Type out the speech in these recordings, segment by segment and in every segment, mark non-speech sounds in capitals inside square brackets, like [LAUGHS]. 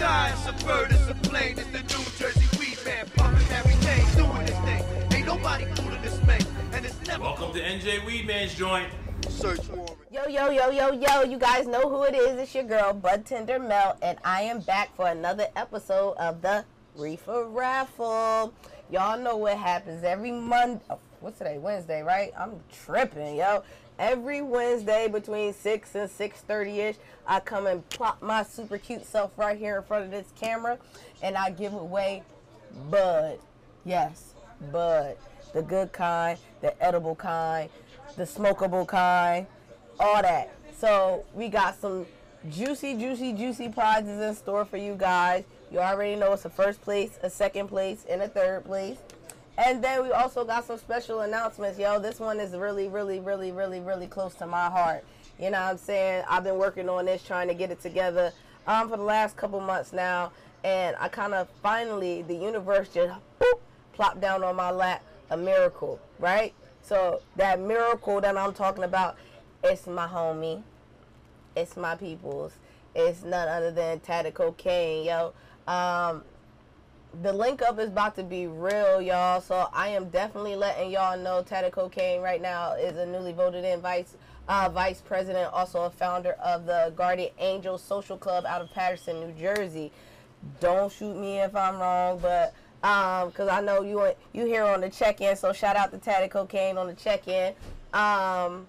sky, it's a bird, it's a plane, it's the New Jersey weed man, pumping everything, doing this thing. Ain't nobody cooler than Spank, and it's never Welcome to NJ Weedman's joint. search warrant. Yo, yo, yo, yo, yo, you guys know who it is. It's your girl, Bud Tender Mel, and I am back for another episode of the Reefer Raffle. Y'all know what happens every Monday. Oh, what's today? Wednesday, right? I'm tripping, yo. Every Wednesday between 6 and 6.30ish, I come and plop my super cute self right here in front of this camera, and I give away Bud. Yes, Bud. The good kind, the edible kind, the smokable kind, all that. So we got some juicy, juicy, juicy prizes in store for you guys. You already know it's a first place, a second place, and a third place. And then we also got some special announcements, yo. This one is really, really, really, really, really close to my heart. You know what I'm saying? I've been working on this, trying to get it together um, for the last couple months now. And I kind of finally, the universe just boop, plopped down on my lap a miracle, right? So that miracle that I'm talking about, it's my homie. It's my peoples. It's none other than Tatted Cocaine, yo. Um, the link up is about to be real, y'all. So I am definitely letting y'all know Tatted Cocaine right now is a newly voted in vice uh, vice president, also a founder of the Guardian Angels Social Club out of Paterson, New Jersey. Don't shoot me if I'm wrong, but um, cause I know you you here on the check-in. So shout out to Tatted Cocaine on the check-in. Um,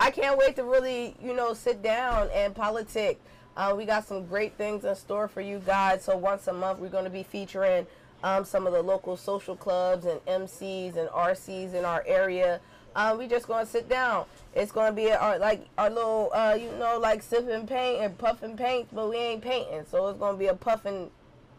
I can't wait to really, you know, sit down and politic. Uh, we got some great things in store for you guys. So once a month, we're going to be featuring um, some of the local social clubs and MCs and RCs in our area. Uh, we just going to sit down. It's going to be our like our little, uh, you know, like sipping paint and puffing paint, but we ain't painting. So it's going to be a puffing,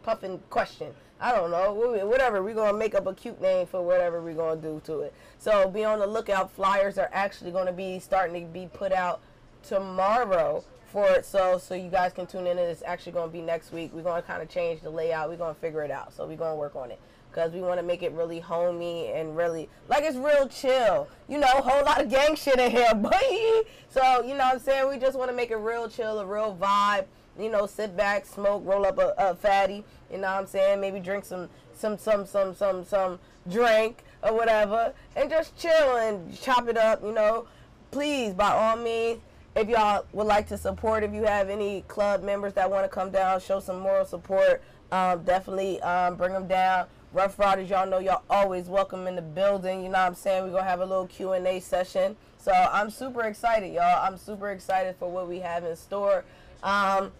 puffing question. I don't know, whatever. We're gonna make up a cute name for whatever we're gonna do to it. So be on the lookout. Flyers are actually gonna be starting to be put out tomorrow for it. So so you guys can tune in. And it's actually gonna be next week. We're gonna kind of change the layout. We're gonna figure it out. So we're gonna work on it because we want to make it really homey and really like it's real chill. You know, whole lot of gang shit in here, [LAUGHS] boy. So you know what I'm saying. We just want to make it real chill, a real vibe you know, sit back, smoke, roll up a, a fatty, you know what I'm saying? Maybe drink some some some some some some drink or whatever and just chill and chop it up, you know. Please, by all means, if y'all would like to support, if you have any club members that want to come down, show some moral support, um, definitely um, bring them down. Rough Riders, y'all know y'all always welcome in the building. You know what I'm saying? We're going to have a little Q&A session. So I'm super excited, y'all. I'm super excited for what we have in store. Um,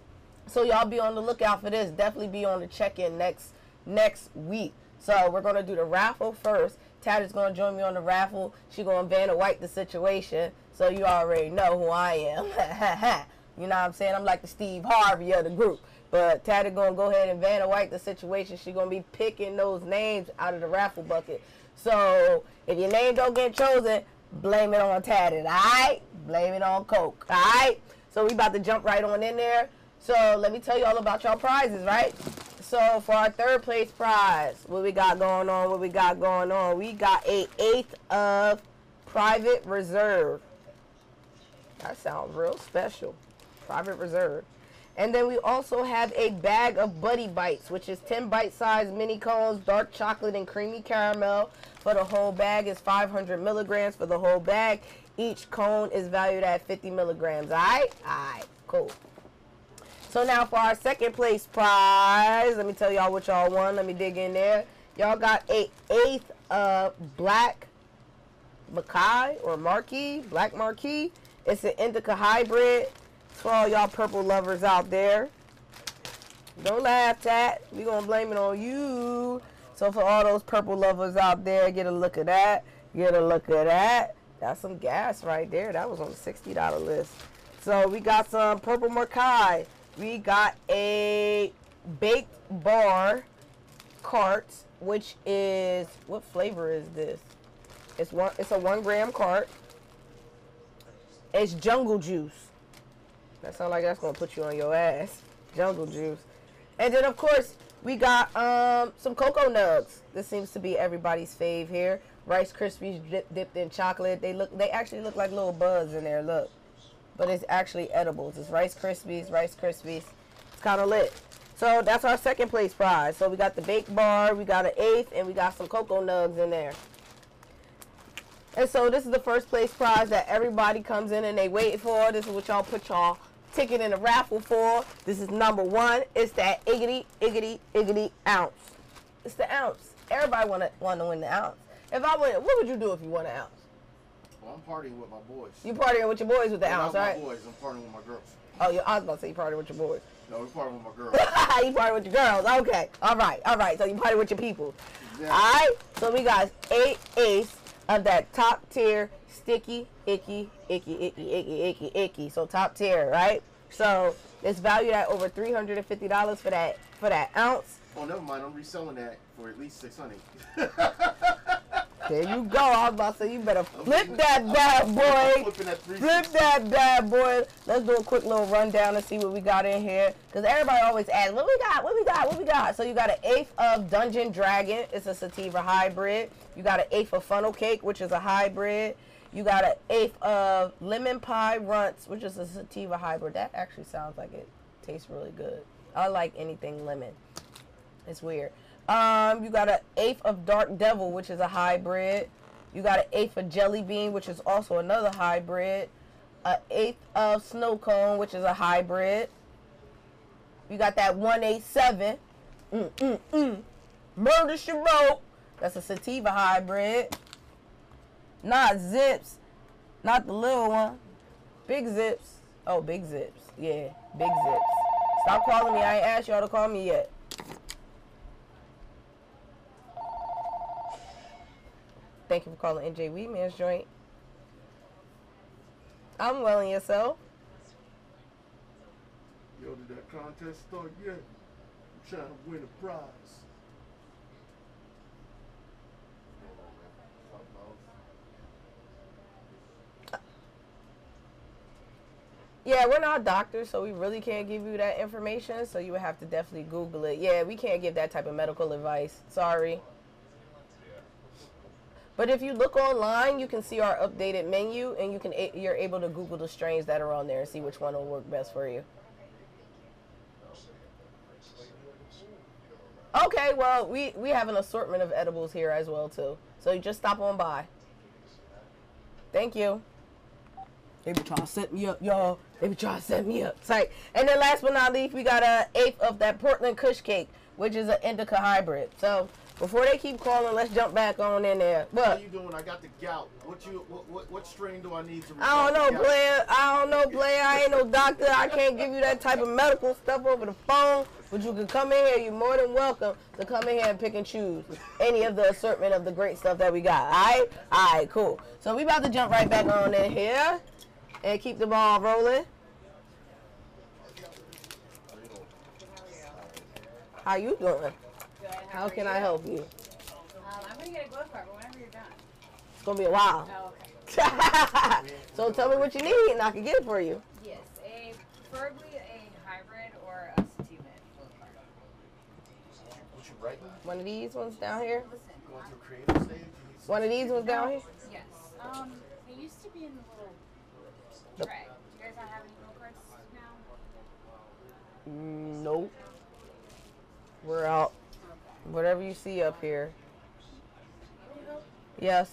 so y'all be on the lookout for this. Definitely be on the check-in next next week. So we're gonna do the raffle first. Is gonna join me on the raffle. She gonna Vanna White the situation. So you already know who I am. [LAUGHS] you know what I'm saying? I'm like the Steve Harvey of the group. But is gonna go ahead and Vanna White the situation. She gonna be picking those names out of the raffle bucket. So if your name don't get chosen, blame it on Tatted, alright? Blame it on Coke, alright? So we about to jump right on in there. So let me tell you all about y'all prizes, right? So for our third place prize, what we got going on, what we got going on, we got a eighth of private reserve. That sounds real special. Private reserve. And then we also have a bag of Buddy Bites, which is 10 bite-sized mini cones, dark chocolate and creamy caramel. For the whole bag is 500 milligrams for the whole bag. Each cone is valued at 50 milligrams. All right? All right. Cool. So now for our second place prize, let me tell y'all what y'all won. Let me dig in there. Y'all got a eighth of black Mackay or Marquis, black Marquis. It's an indica hybrid. It's for all y'all purple lovers out there. Don't laugh, Tat. We gonna blame it on you. So for all those purple lovers out there, get a look at that. Get a look at that. That's some gas right there. That was on the $60 list. So we got some purple Mackay. We got a baked bar cart, which is what flavor is this? It's one. It's a one gram cart. It's jungle juice. That sounds like that's gonna put you on your ass. Jungle juice. And then of course we got um some cocoa nugs. This seems to be everybody's fave here. Rice Krispies dip, dipped in chocolate. They look. They actually look like little buds in there. Look but it's actually edibles. It's Rice Krispies, Rice Krispies. It's kind of lit. So that's our second place prize. So we got the bake bar, we got an eighth, and we got some cocoa nugs in there. And so this is the first place prize that everybody comes in and they wait for. This is what y'all put y'all ticket in the raffle for. This is number one. It's that iggity, iggity, iggity ounce. It's the ounce. Everybody wanna want to win the ounce. If I win, what would you do if you won an ounce? Well, I'm partying with my boys. You partying with your boys with the Well, ounce, not right? my boys. I'm partying with my girls. Oh, you, I was about to say you partying with your boys. [LAUGHS] No, we're partying with my girls. [LAUGHS] you party with your girls. Okay. All right. All right. So you party with your people. Exactly. All right. So we got eight ace of that top tier sticky, icky, icky, icky, icky, icky, icky. So top tier, right? So it's valued at over three hundred and fifty dollars for that for that ounce. oh, never mind. I'm reselling that for at least 600. [LAUGHS] There you go. I was about to say you better flip that bad boy. Flip that bad boy. Let's do a quick little rundown and see what we got in here. Because everybody always asks, what we got, what we got, what we got. So you got an eighth of Dungeon Dragon. It's a sativa hybrid. You got an eighth of Funnel Cake, which is a hybrid. You got an eighth of Lemon Pie Runts, which is a sativa hybrid. That actually sounds like it tastes really good. I like anything lemon. It's weird. Um, you got an eighth of Dark Devil, which is a hybrid. You got an eighth of Jelly Bean, which is also another hybrid. An eighth of Snow Cone, which is a hybrid. You got that 187. Mm, mm, mm. Murder She Wrote. That's a sativa hybrid. Not Zips. Not the little one. Big Zips. Oh, Big Zips. Yeah, Big Zips. Stop calling me. I ain't asked y'all to call me yet. Thank you for calling NJ Weedman's joint. I'm well and yourself. Yo, did that contest start yet? I'm trying to win a prize. Yeah, we're not doctors, so we really can't give you that information. So you would have to definitely Google it. Yeah, we can't give that type of medical advice. Sorry. But if you look online, you can see our updated menu, and you can you're able to Google the strains that are on there and see which one will work best for you. Okay, well we we have an assortment of edibles here as well too. So you just stop on by. Thank you. They be trying to set me up, y'all. They be trying to set me up. Sorry. And then last but not least, we got a eighth of that Portland Kush cake, which is an indica hybrid. So before they keep calling, let's jump back on in there. How But you doing? I got the gout. What you? What, what, what strain do I need to? I don't know, resolve the gout? player. I don't know, player. I ain't no doctor. I can't give you that type of medical stuff over the phone. But you can come in here. You're more than welcome to come in here and pick and choose any of the assortment of the great stuff that we got. All right? All right, cool. So we about to jump right back on in here and keep the ball rolling. How you doing? Good. How can I help you? Um, I'm gonna get a glove card, but whenever you're done. It's gonna be a while. Oh, okay. [LAUGHS] so tell me what you need and I can get it for you. Yes, a preferably a hybrid or a sativa glove card. You writing? One of these ones down here. Listen, Going I'm- to a creative stage? You need some- One of these ones down here. yes. Um, they used to be in the little Nope. tray. Do you guys not have any glove cards now? Mm, Nope. We're out. Whatever you see up here. Yes.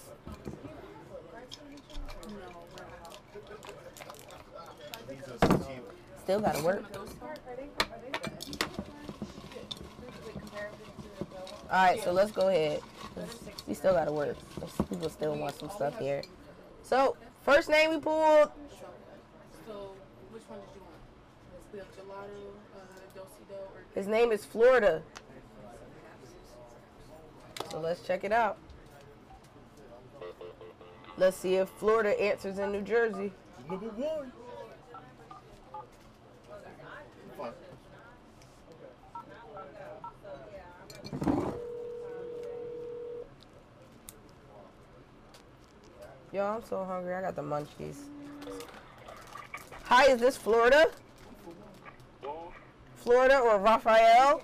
No, we're out. These are sativa. Still gotta work. Those cards are they? Are they good? Wait, comparative to the one. All right, so let's go ahead. We still gotta work. People still want some stuff here. So first name we pulled. So, which one did you want? We have gelato, uh, or His name is Florida. So let's check it out. Let's see if Florida answers in New Jersey. Number one. Yo, I'm so hungry. I got the munchies. Hi, is this Florida? Florida or Raphael?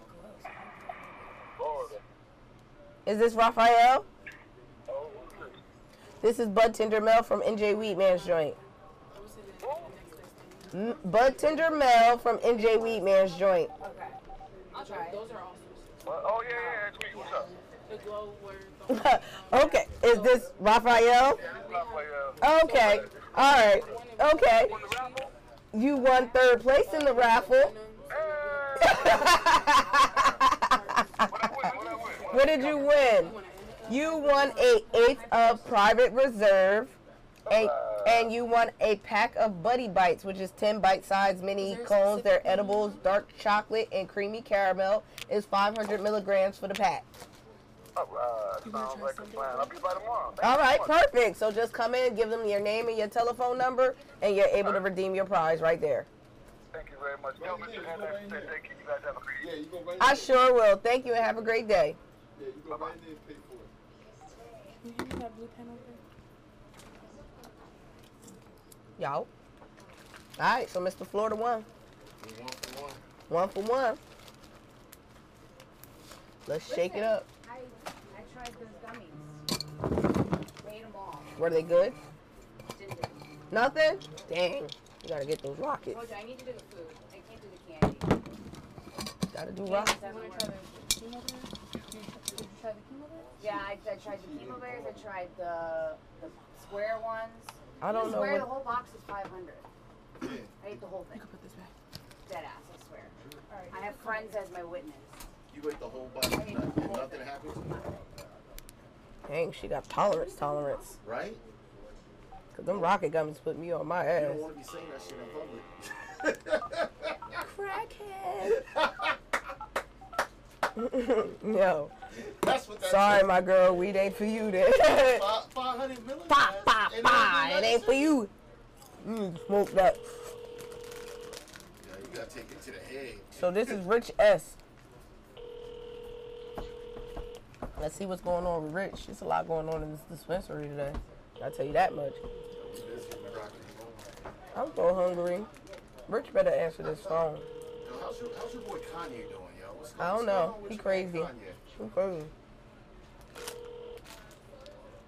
Is this Raphael? This is Bud Tender Mel from NJ Weedman's joint. Bud Tender Mel from NJ Weedman's joint. Okay. I'll try. Those are awesome. Oh, yeah, yeah, it's [LAUGHS] me. What's up? Okay, is this Raphael? Okay, all right, okay. You won third place in the raffle. [LAUGHS] What I win? What I win? what did you win? You won a eighth of private reserve, and, and you won a pack of Buddy Bites, which is 10 bite-sized mini cones. They're edibles, dark chocolate and creamy caramel. Is 500 milligrams for the pack. Oh, uh, like. I'll be by tomorrow. Thank All you right, so much. perfect. So just come in, give them your name and your telephone number, and you're able to redeem your prize right there. Thank you very much. Yo, Mr. Hernandez, thank you. You guys have a great Yeah, evening. you go right I sure will. Thank you and have a great day. Yeah, you go right in there and pay for it. Can You have that blue pen over there? Y'all. All right, so Mr. Florida won. One for one. One for one. Let's shake it up. I, I tried those gummies. Made them all. Were they good? Didn't do. Nothing? Dang. You gotta get those rockets. Told you, I need to do the food. I can't do the candy. Gotta do Candy rockets. Yeah, I, I tried the chemo bears. I tried the the square ones. I don't the know the whole box is 500. I ate the whole thing. You can put this back. Dead ass, I swear. Alright. I have friends as my witness. You ate the whole box. I ate and whole nothing thing. happened, Dang, she got tolerance, tolerance. right? Cause them rocket gummies put me on my You ass. don't want to be saying that shit in public. [LAUGHS] Crackhead. [LAUGHS] [LAUGHS] Yo, That's what that sorry, says. my girl, weed ain't for you then. Five, 500 milligrams. Pop, pop, pop. It ain't for you. Mm, smoke that. Yeah, you gotta take it to the head. So this is Rich S. Let's see what's going on with Rich. There's a lot going on in this dispensary today. I'll tell you that much. I'm so hungry. Rich better answer this phone. How's your, how's your boy Kanye doing, yo? What's, I don't know. going He crazy. I'm crazy.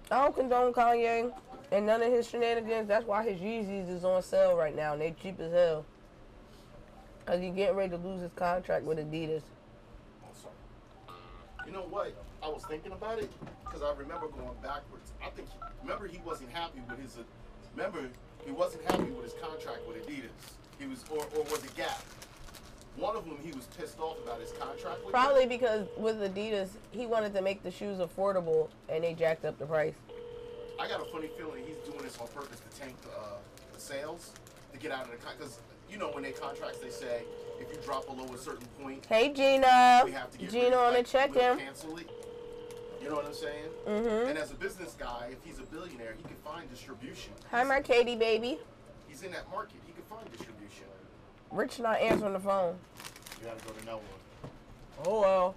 I don't condone Kanye and none of his shenanigans. That's why his Yeezys is on sale right now and they cheap as hell. Cause he getting ready to lose his contract with Adidas. You know what? I was thinking about it because I remember going backwards. I think he, remember he wasn't happy with his. Uh, remember he wasn't happy with his contract with Adidas. He was, or, or was it Gap? One of them he was pissed off about his contract them. Probably because with Adidas, he wanted to make the shoes affordable and they jacked up the price. I got a funny feeling he's doing this on purpose to tank the, uh, the sales to get out of the because you know when they contracts they say if you drop below a certain point Hey Gina, we have to get Gina on like, we'll check-in. cancel it. You know what I'm saying? Mhm. And as a business guy, if he's a billionaire, he can find distribution. Hi, Katie baby. He's in that market. He can find distribution. Rich not answering the phone. You gotta go to no one. Oh well.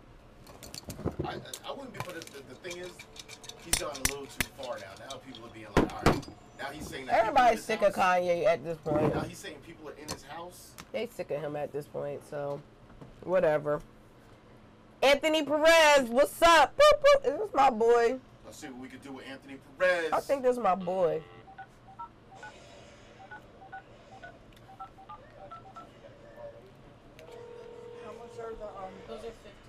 I, I, I wouldn't be, but the, the, the thing is, he's gone a little too far now. Now people are being like, all right. Now he's saying that Everybody's sick house, of Kanye at this point. Now he's saying people are in his house. They sick of him at this point, so whatever. Anthony Perez, what's up? Boop, boop. This is my boy. Let's see what we could do with Anthony Perez. I think this is my boy. How much are the um? Those are fifty.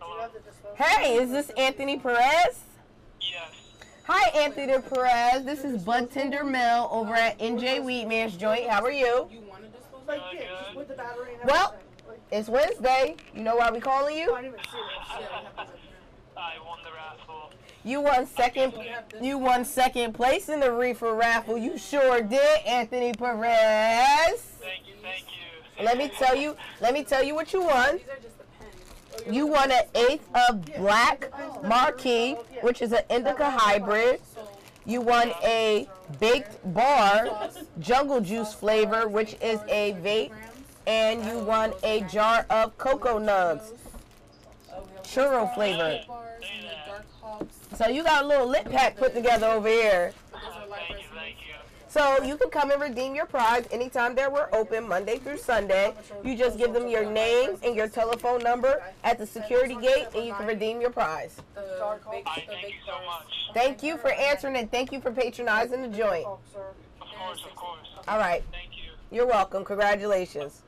Oh, Hey, is this Anthony Perez? Yes. Hi, Anthony Perez. This is Bud Tender Mel over at NJ Weedman's Joint. How are you? You want to dispose Like, it? yeah, just with the battery and Well- It's Wednesday. You know why we calling you? don't even see this. Yeah, we have to. I won the raffle. You won second. You won second place in the reefer raffle. You sure did, Anthony Perez. Thank you, thank you. Let me tell you. Let me tell you what you won. These are just the pens. You won an eighth of Black Marquis, which is an indica hybrid. You won a baked bar jungle juice flavor, which is a vape, and you won a jar of cocoa nugs, churro hops. So you got a little lit pack put together over here. So you can come and redeem your prize anytime that we're open, Monday through Sunday. You just give them your name and your telephone number at the security gate, and you can redeem your prize. Thank you so much. Thank you for answering and thank you for patronizing the joint. Of course, of course. All right. Thank you. You're welcome. Congratulations.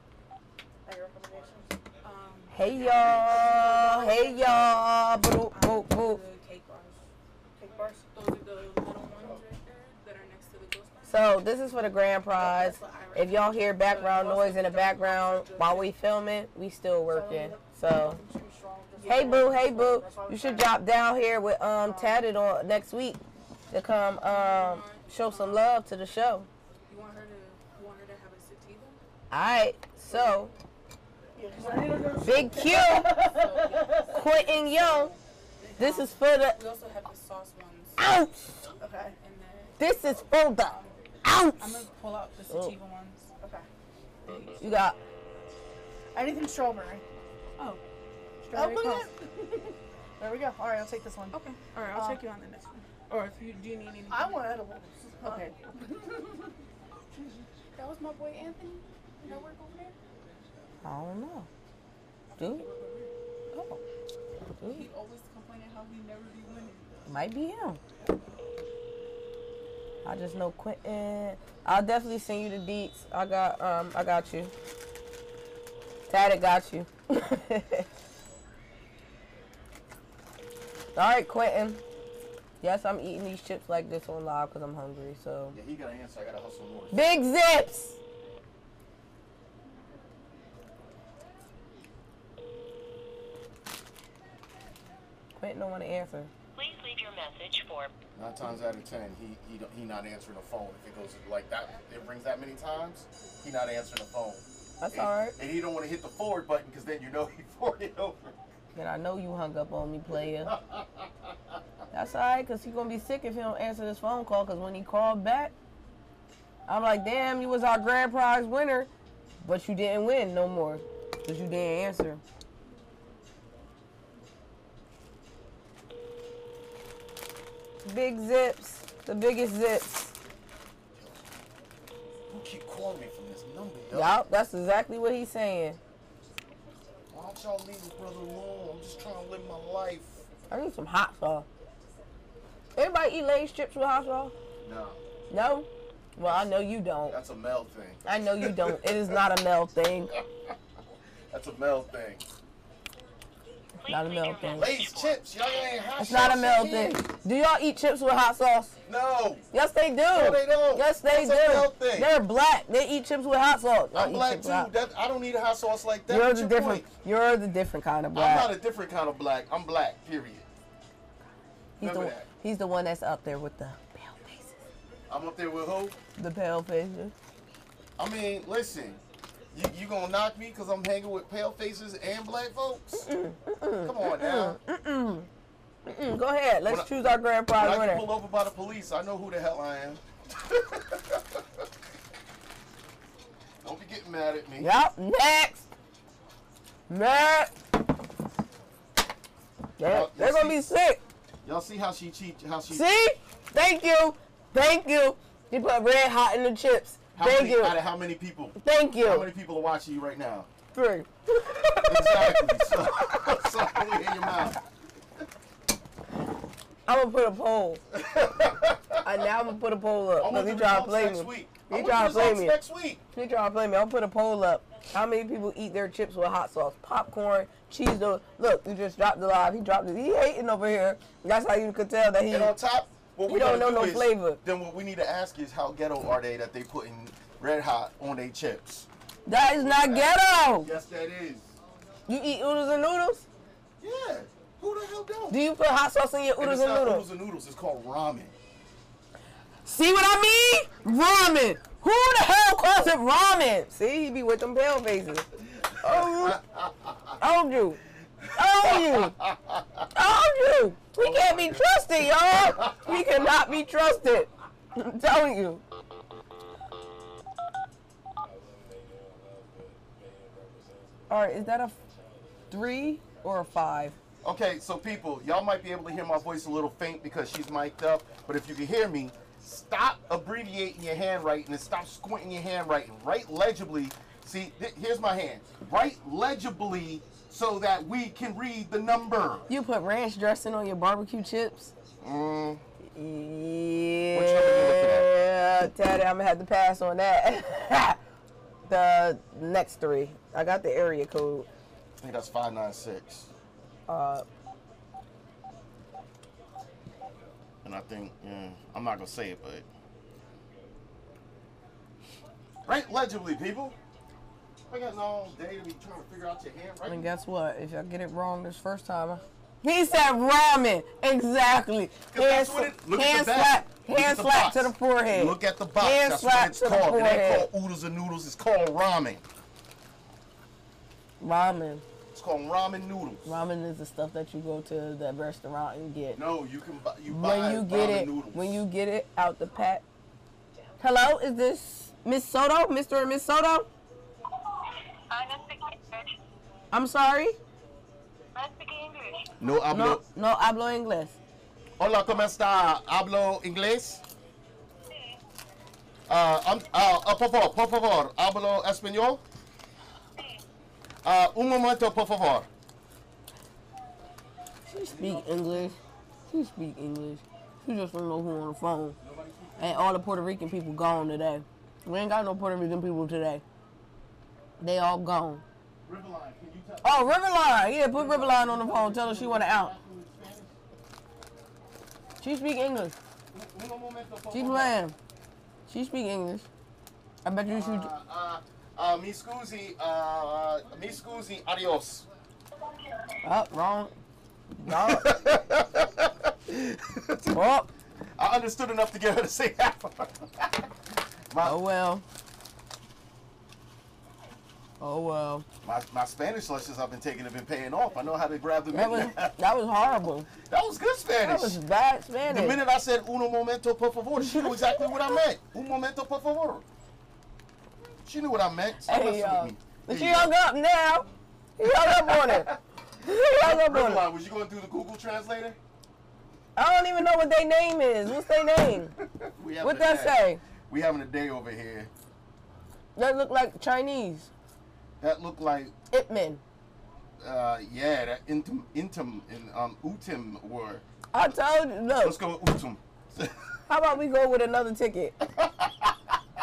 Hey y'all. Hey y'all. Boop, boop, boop. cake bars. Cake bars? Those are the So this is for the grand prize. If y'all hear background noise in the background while we filming, we still working. So Too strong. Just hey boo, hey boo. That's why we You should drop down here with um Tatted on next week to come um show some love to the show. You want her to, you want her to have a sativa? Alright, so Yeah, 'cause I need to go- Big Q, Quentin Young. This is for the We also have the sauce ones. ounce. Okay. This is for the I'm gonna pull out the Oh. sativa ones. Okay. You got Anything strawberry. Oh, Oh, strawberry look puff. at [LAUGHS] There we go. All right, I'll take this one. Okay. All right, I'll Uh, check you on the next one. Or if you do you need anything. I want edibles. Okay. [LAUGHS] that was my boy Anthony. Did that work over there? I don't know. Dude. Oh. Dude. He always complaining how he never be winning. Might be him. I just know Quentin. I'll definitely send you the deets. I got um I got you. Tatted got you. [LAUGHS] All right, Quentin. Yes, I'm eating these chips like this on live because I'm hungry. So Yeah, he got an answer. I gotta hustle more. big zips. Quentin don't want to answer. Please message for Nine times out of ten, he he don't, he not answering the phone. If it goes like that, it rings that many times, he not answering the phone. That's and, all right. And he don't want to hit the forward button because then you know [LAUGHS] he forwarded over. Then I know you hung up on me, player. That's all right, because he going to be sick if he don't answer this phone call, because when he called back, I'm like, damn, you was our grand prize winner, but you didn't win no more, because you didn't answer. Big zips, the biggest zips. Who keep calling me from this number? Yup, that's exactly what he's saying. Why don't y'all leave his brother alone? I'm just trying to live my life. I need some hot sauce. Everybody eat Lay's chips with hot sauce? No, No? Well, I know you don't. that's a male thing. I know you don't. It is not a male thing. [LAUGHS] That's a male thing. Not a your thing. Lay's chips, y'all ain't hot It's not a in thing. Do y'all eat chips with hot sauce? No, Yes, they do. No, they don't. Yes, they That's a do. thing. They're black. They eat chips with hot sauce. I'm black too. That I don't need a hot sauce like that. You're What's the your different. point? You're the different kind of black. I'm not a different kind of black. I'm black. Period. he's the remember one- that. he's the one that's up there with the pale faces. I'm up there with who? The pale faces. I mean, listen. You, you gonna knock me because I'm hanging with pale faces and black folks? Come on now. Mm, go ahead. Let's When I- choose our grand When prize I get winner. pulled over by the police, I know who the hell I am. [LAUGHS] Don't be getting mad at me. Yep. Next. Next. They're, Y'all- they're gonna be sick. Y'all see how she cheat? How she? See? Thank you. Thank you. You put red hot in the chips. How Thank many, you. Out of how many people? Thank you. How many people are watching you right now? Three. Exactly. [LAUGHS] so, [LAUGHS] so let me your mouth. I'm gonna put a poll. [LAUGHS] and now I'm gonna put a poll up. I Cause he trying to play next me. week. He I trying to play me. next week. He trying to play me. I'll put a poll up. How many people eat their chips with hot sauce? Popcorn, cheese. dough. Look, you just dropped the live. He dropped it. He hating over here. That's how you could tell that he. And on top, what we don't know do no is, flavor. Then what we need to ask is how ghetto are they that they putting red hot on their chips? That is not ghetto. Yes, that is. You eat oodles and noodles? Yeah. Who the hell don't? Do you put hot sauce in your and oodles and not noodles? oodles and noodles. It's called ramen. See what I mean? Ramen. Who the hell calls it ramen? See, he be with them pale faces. [LAUGHS] Oh, told you. Told you. Told you. We can't be trusted, y'all. We cannot be trusted. I'm telling you. All right, is that a three or a five? Okay, so people, y'all might be able to hear my voice a little faint because she's mic'd up, but if you can hear me, stop abbreviating your handwriting and stop squinting your handwriting. Write legibly. See, here's my hand. Write legibly so that we can read the number. You put ranch dressing on your barbecue chips? Mm, Yeah. number you looking Teddy, I'm gonna have to pass on that. [LAUGHS] the next three. I got the area code. I think that's 596. Uh, And I think, yeah, I'm not gonna say it, but right legibly, people. I got no day to be trying to figure out your and guess what? If I get it wrong this first time, he said ramen. Exactly. Hand, it- look at hand slap. Hand slap to the forehead. Look at the box. Hand That's slap what it's to the called. It ain't forehead. called oodles and noodles. It's called ramen. Ramen. It's called ramen noodles. Ramen is the stuff that you go to the restaurant and get. No, you can buy. You buy when you get it, noodles. when you get it out the pack. Hello, is this Miss Soto, Mr. and Miss Soto? I don't speak English. I'm sorry. I speak English. no hablo. No, no hablo inglés. Hola, ¿cómo está? Hablo inglés. Uh, I'm, uh, uh, por favor, por favor, hablo español. Uh, un momento, por favor. She speak English. She speak English. She just don't know who on the phone. And all the Puerto Rican people gone today. We ain't got no Puerto Rican people today. They all gone. Oh, Riverline. Yeah, put Riverline on the phone. Tell her she want it out. She speak English. She playing. She speak English. I bet you she. Uh, uh, uh, mi scusi, uh, mi scusi, adios. Oh, wrong. Wrong. [LAUGHS] oh, I understood enough to get her to say that. [LAUGHS] my, oh well. Oh well. my, my Spanish lessons I've been taking have been paying off. I know how to grab the That was [LAUGHS] that was horrible. that was good Spanish. That was bad Spanish. The minute I said uno momento por favor, she knew exactly what I meant. [LAUGHS] Un momento por favor. She knew what I meant. Stop Hey, messing yo. Uh, me. But she hung up now. He hung up on it. He hung up on it. Was you going through the Google Translator? I don't even know what their name is. What's their name? [LAUGHS] What that day. say? We having a day over here. That look like Chinese. That looked like, Itman. uh, yeah, that intim, intim, and um, utim word. I told you. Let's go with utum. [LAUGHS] how about we go with another ticket?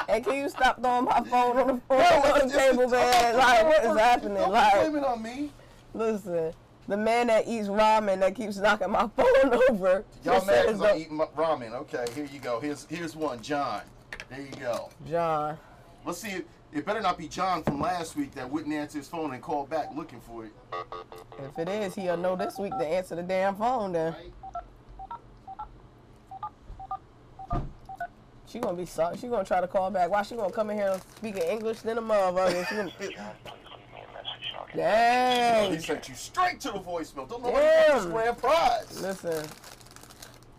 And can you stop throwing my phone on the phone Yo, on the table, man? Like, what is happening? Don't Like, blame it on me. listen, the man that eats ramen that keeps knocking my [LAUGHS] phone over. Y'all mad because I eat ramen. Okay, here you go. Here's here's one, John. There you go. John. Let's see. It, it better not be John from last week that wouldn't answer his phone and call back looking for it. If it is, he'll know this week to answer the damn phone then. She gonna be sorry. She gonna try to call back. Why she gonna come in here speaking English then a motherfucker? She gonna, John, please leave me a message and I'll get He sent you straight to the voicemail. Don't nobody Damn. want this grand prize. Listen,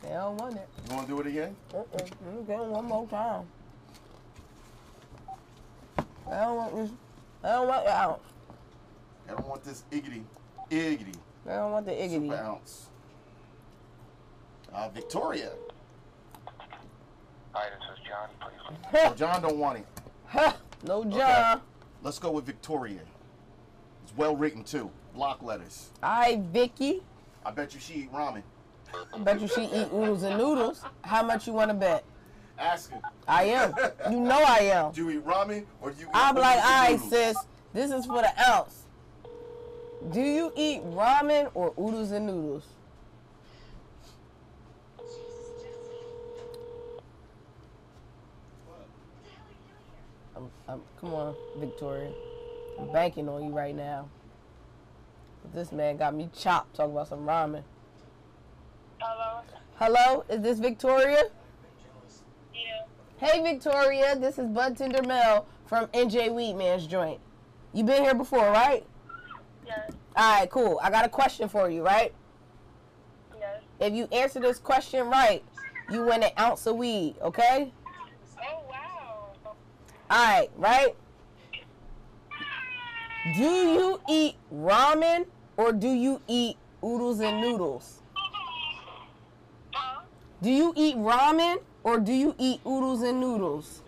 they don't want it. You want to do it again? Uh-uh. Let me get it one more time. I don't want this. I don't want the ounce. I don't want this iggity, iggity, I don't want the iggity. super ounce. Uh, Victoria. Hi, this is John. Please leave Oh, John don't want it. Ha! No John. Let's go with Victoria. It's well written too. Block letters. Alright, Vicky. I bet you she eat ramen. I bet you she eat oodles and noodles. How much you want to bet? Ask her. I am. You know I am. Do you eat ramen or do you eat I'm like, noodles alright, sis. This is for the else. Do you eat ramen or oodles and noodles? I'm, I'm, come on, Victoria. I'm banking on you right now. This man got me chopped talking about some ramen. Hello? Hello, is this Victoria? Hey Victoria, this is Bud Tender Mel from NJ Weedman's joint. You been here before, right? Yes. Alright, cool. I got a question for you, right? Yes. If you answer this question right, you win an ounce of weed, okay? Oh, wow. Alright, right? Do you eat ramen or do you eat oodles and noodles? Huh? Do you eat ramen or do you eat oodles and noodles?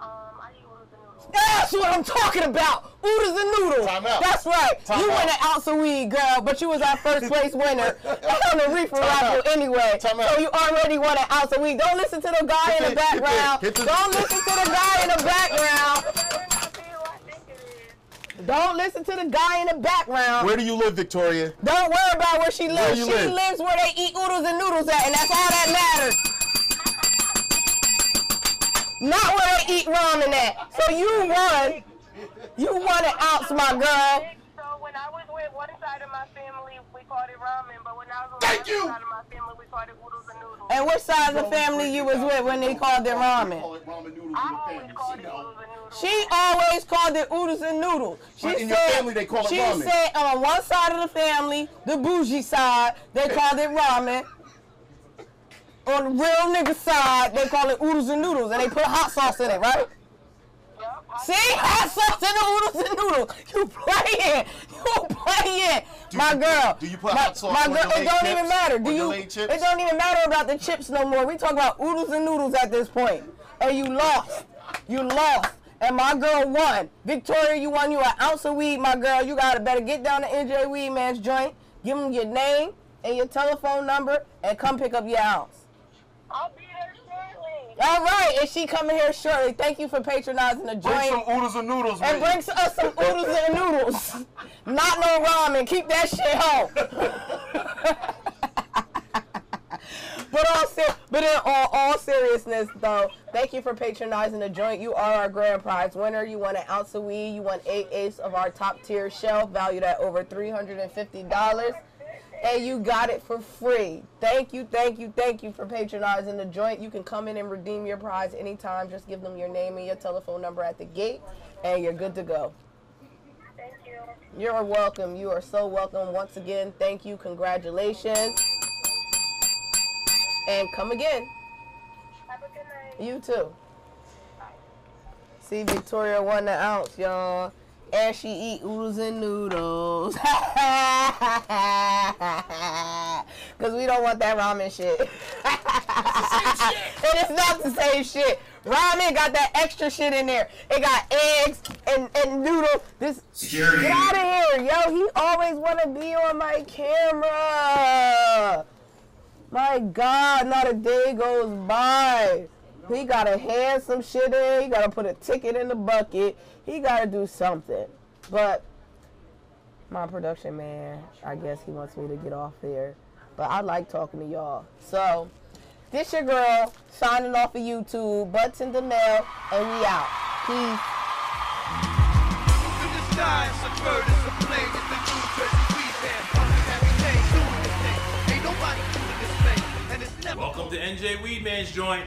Um, I eat oodles and noodles. That's what I'm talking about. Oodles and noodles. Time out. That's right. Time you out. win an ounce of weed, girl, but you was our first place winner [LAUGHS] on the reefer Time raffle anyway. Time out. So you already won an ounce of weed. Don't listen to the guy in the Hit the- hit the- background. Don't listen to the guy in the background. Don't listen to the guy in the background. Where do you live, Victoria? Don't worry about where she lives. you she live? lives where they eat oodles and noodles at, and that's all that matters. Not where they eat ramen at. So you won. You won an ounce, my girl. So when I was with one side of my family, we called it ramen, but when I was with Thank you. side of my family, we called it oodles and noodles. And which side of the family you was with when they called it ramen? Call it ramen noodles in I always called She it oodles and noodles. She always called it oodles and noodles. She But in your said, family, they call it she ramen. said on one side of the family, the bougie side, they called it ramen. On the real nigga side, they call it oodles and noodles, and they put hot sauce in it, right? Yup. I- See, hot sauce in the oodles and noodles. You playing? You playing? Do my you- girl. do you put my, hot sauce my girl, it don't chips? even matter. Do you? chips? It don't even matter about the chips no more. We talk about oodles and noodles at this point. point, and you lost. You lost. And my girl won. Victoria, you won you an ounce of weed, my girl. You gotta better get down to NJ Weed Man's joint, give him your name and your telephone number, and come pick up your ounce. I'll be there shortly. All right, and she coming here shortly. Thank you for patronizing the joint. Bring uh, some oodles and noodles and with bring us [LAUGHS] some oodles and noodles. Not no ramen. Keep that shit home. [LAUGHS] but all ser- but in all, all seriousness though, thank you for patronizing the joint. You are our grand prize winner. You won an ounce of weed. You won eight eighths of our top tier shelf valued at over three hundred and fifty dollars. And you got it for free. Thank you, thank you, thank you for patronizing the joint. You can come in and redeem your prize anytime. Just give them your name and your telephone number at the gate, and you're good to go. Thank you. You're welcome. You are so welcome. Once again, thank you. Congratulations. And come again. Have a good night. You too. See, Victoria won the ounce, y'all. And she eat oodles and noodles. [LAUGHS] Don't want that ramen shit. [LAUGHS] it is not the same shit. Ramen got that extra shit in there. It got eggs and, and noodles. This Security. Get out of here, yo. He always want to be on my camera. My God, not a day goes by. He gotta hand some shit in. He gotta put a ticket in the bucket. He gotta do something. But my production man, I guess he wants me to get off here. But I like talking to y'all. So this your girl signing off of YouTube. Butts in the mail, and we out. Peace. Welcome to NJ Weedman's joint.